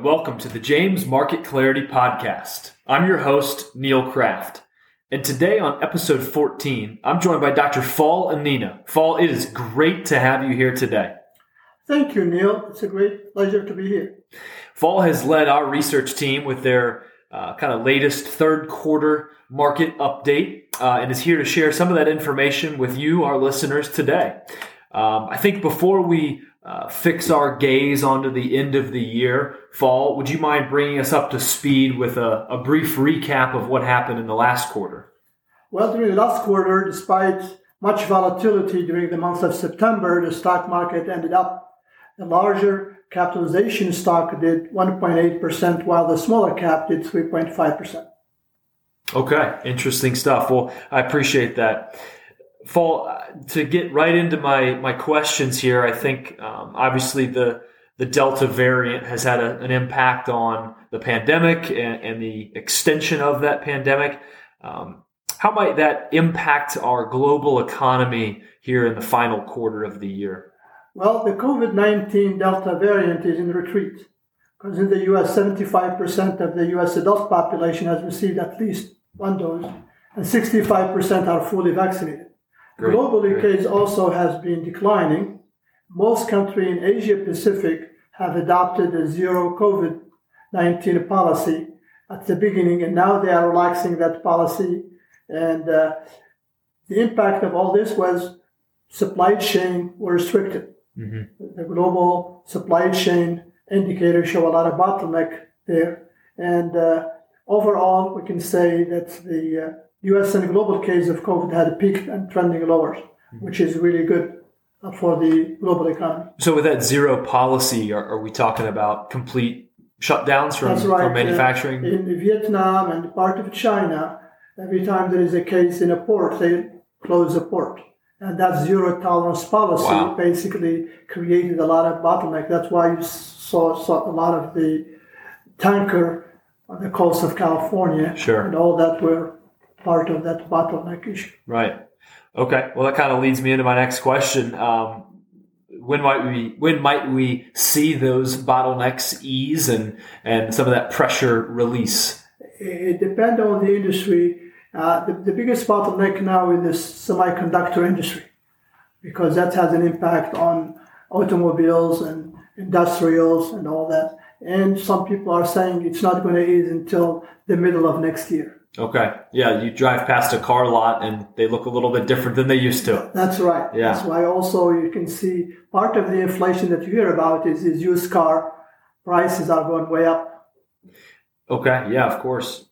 and welcome to the James Market Clarity Podcast. I'm your host, Neil Craft. And today on episode 14, I'm joined by Dr. Fall Ainina. Fall, it is great to have you here today. Thank you, Neil. It's a great pleasure to be here. Fall has led our research team with their uh, kind of latest third quarter market update uh, and is here to share some of that information with you, our listeners, today. Um, I think before we uh, fix our gaze onto the end of the year, Fall, would you mind bringing us up to speed with a, a brief recap of what happened in the last quarter? Well, during the last quarter, despite much volatility during the month of September, the stock market ended up. The larger capitalization stock did 1.8%, while the smaller cap did 3.5%. Okay, interesting stuff. Well, I appreciate that. Fall uh, to get right into my my questions here. I think um, obviously the the Delta variant has had a, an impact on the pandemic and, and the extension of that pandemic. Um, how might that impact our global economy here in the final quarter of the year? Well, the COVID 19 Delta variant is in retreat because in the US, 75% of the US adult population has received at least one dose, and 65% are fully vaccinated. Great, Globally, great. case also has been declining. Most countries in Asia Pacific have adopted a zero COVID 19 policy at the beginning, and now they are relaxing that policy. And uh, the impact of all this was supply chain were restricted. Mm-hmm. The global supply chain indicators show a lot of bottleneck there. And uh, overall, we can say that the uh, US and global case of COVID had peaked and trending lower, mm-hmm. which is really good uh, for the global economy. So, with that zero policy, are, are we talking about complete shutdowns from, right. from manufacturing? Uh, in Vietnam and part of China, every time there is a case in a port, they close the port. And that zero tolerance policy wow. basically created a lot of bottleneck. That's why you saw, saw a lot of the tanker on the coast of California sure. and all that were part of that bottleneck issue. Right. Okay. Well, that kind of leads me into my next question. Um, when might we when might we see those bottlenecks ease and and some of that pressure release? It depends on the industry. Uh, the, the biggest bottleneck now in the semiconductor industry because that has an impact on automobiles and industrials and all that. And some people are saying it's not going to ease until the middle of next year. Okay. Yeah, you drive past a car lot and they look a little bit different than they used to. That's right. Yeah. That's why also you can see part of the inflation that you hear about is, is used car prices are going way up. Okay. Yeah, of course.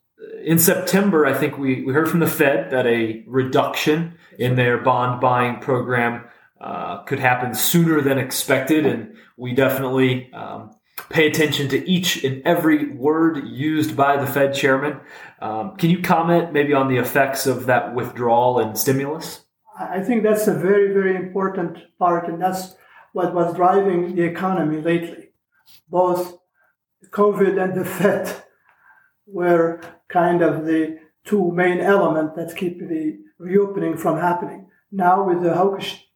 In September, I think we, we heard from the Fed that a reduction in their bond buying program uh, could happen sooner than expected. And we definitely um, pay attention to each and every word used by the Fed chairman. Um, can you comment maybe on the effects of that withdrawal and stimulus? I think that's a very, very important part, and that's what was driving the economy lately. Both COVID and the Fed were kind of the two main elements that keep the reopening from happening. Now, with the hawkish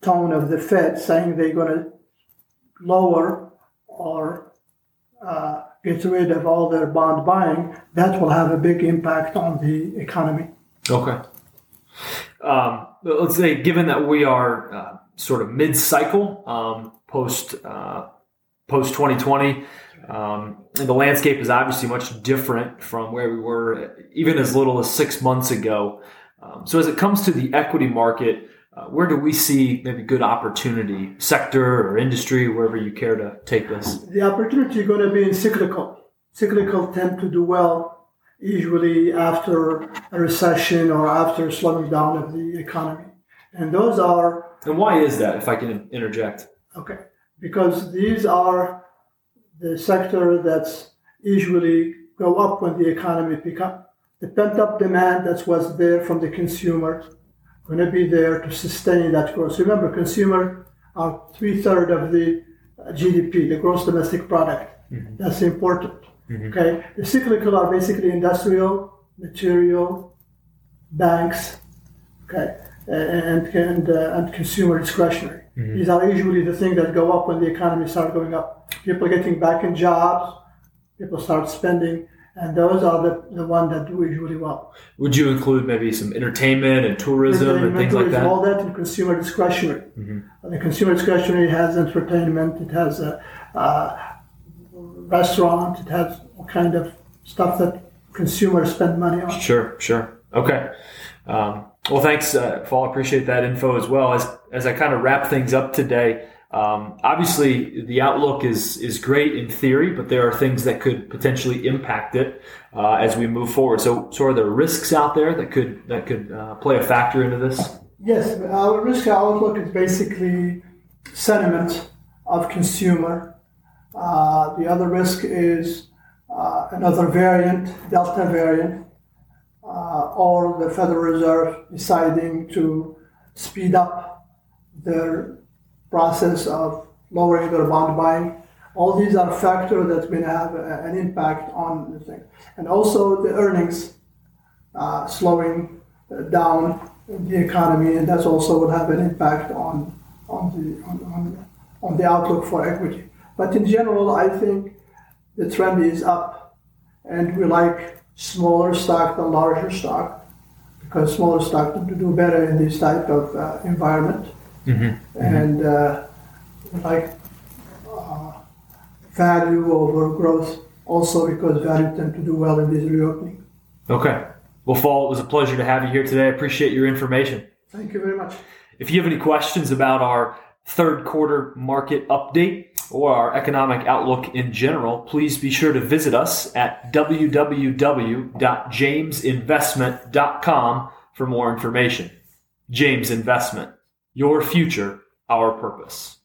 tone of the Fed saying they're going to lower or uh, get rid of all their bond buying, that will have a big impact on the economy. Okay. Um, let's say, given that we are uh, sort of mid-cycle um, post uh, post 2020, um, and the landscape is obviously much different from where we were even as little as six months ago. Um, so, as it comes to the equity market, uh, where do we see maybe good opportunity, sector or industry, wherever you care to take this? The opportunity is going to be in cyclical. Cyclical tend to do well usually after a recession or after slowing down of the economy. And those are. And why is that, if I can interject? Okay. Because these are the sector that's usually go up when the economy pick up. The pent up demand that was there from the consumer going to be there to sustain that growth. Remember, consumer are three thirds of the GDP, the gross domestic product. Mm-hmm. That's important. Mm-hmm. Okay, the cyclical are basically industrial, material, banks, okay, and and uh, and consumer discretionary. Mm-hmm. These are usually the things that go up when the economy starts going up. People getting back in jobs, people start spending, and those are the, the ones that do usually well. Would you include maybe some entertainment and tourism and things like that? All that and consumer discretionary. Mm-hmm. The consumer discretionary has entertainment, it has a, a restaurant, it has all kind of stuff that consumers spend money on. Sure, sure. Okay. Um, well, thanks, uh, Fall. Appreciate that info as well. As as I kind of wrap things up today, um, obviously the outlook is is great in theory, but there are things that could potentially impact it uh, as we move forward. So, so are there risks out there that could that could uh, play a factor into this? Yes, our risk outlook is basically sentiment of consumer. Uh, the other risk is uh, another variant, Delta variant, uh, or the Federal Reserve deciding to speed up their process of lowering their bond buying. All these are factors that will have an impact on the thing. And also the earnings uh, slowing down the economy, and that also will have an impact on, on, the, on, on, on the outlook for equity. But in general, I think the trend is up, and we like smaller stock than larger stock because smaller stock tend to do better in this type of uh, environment. Mm-hmm. And uh, like uh, value over growth also because value tend to do well in this reopening. Okay. Well, Fall, it was a pleasure to have you here today. I appreciate your information. Thank you very much. If you have any questions about our third quarter market update or our economic outlook in general, please be sure to visit us at www.jamesinvestment.com for more information. James Investment, your future, our purpose.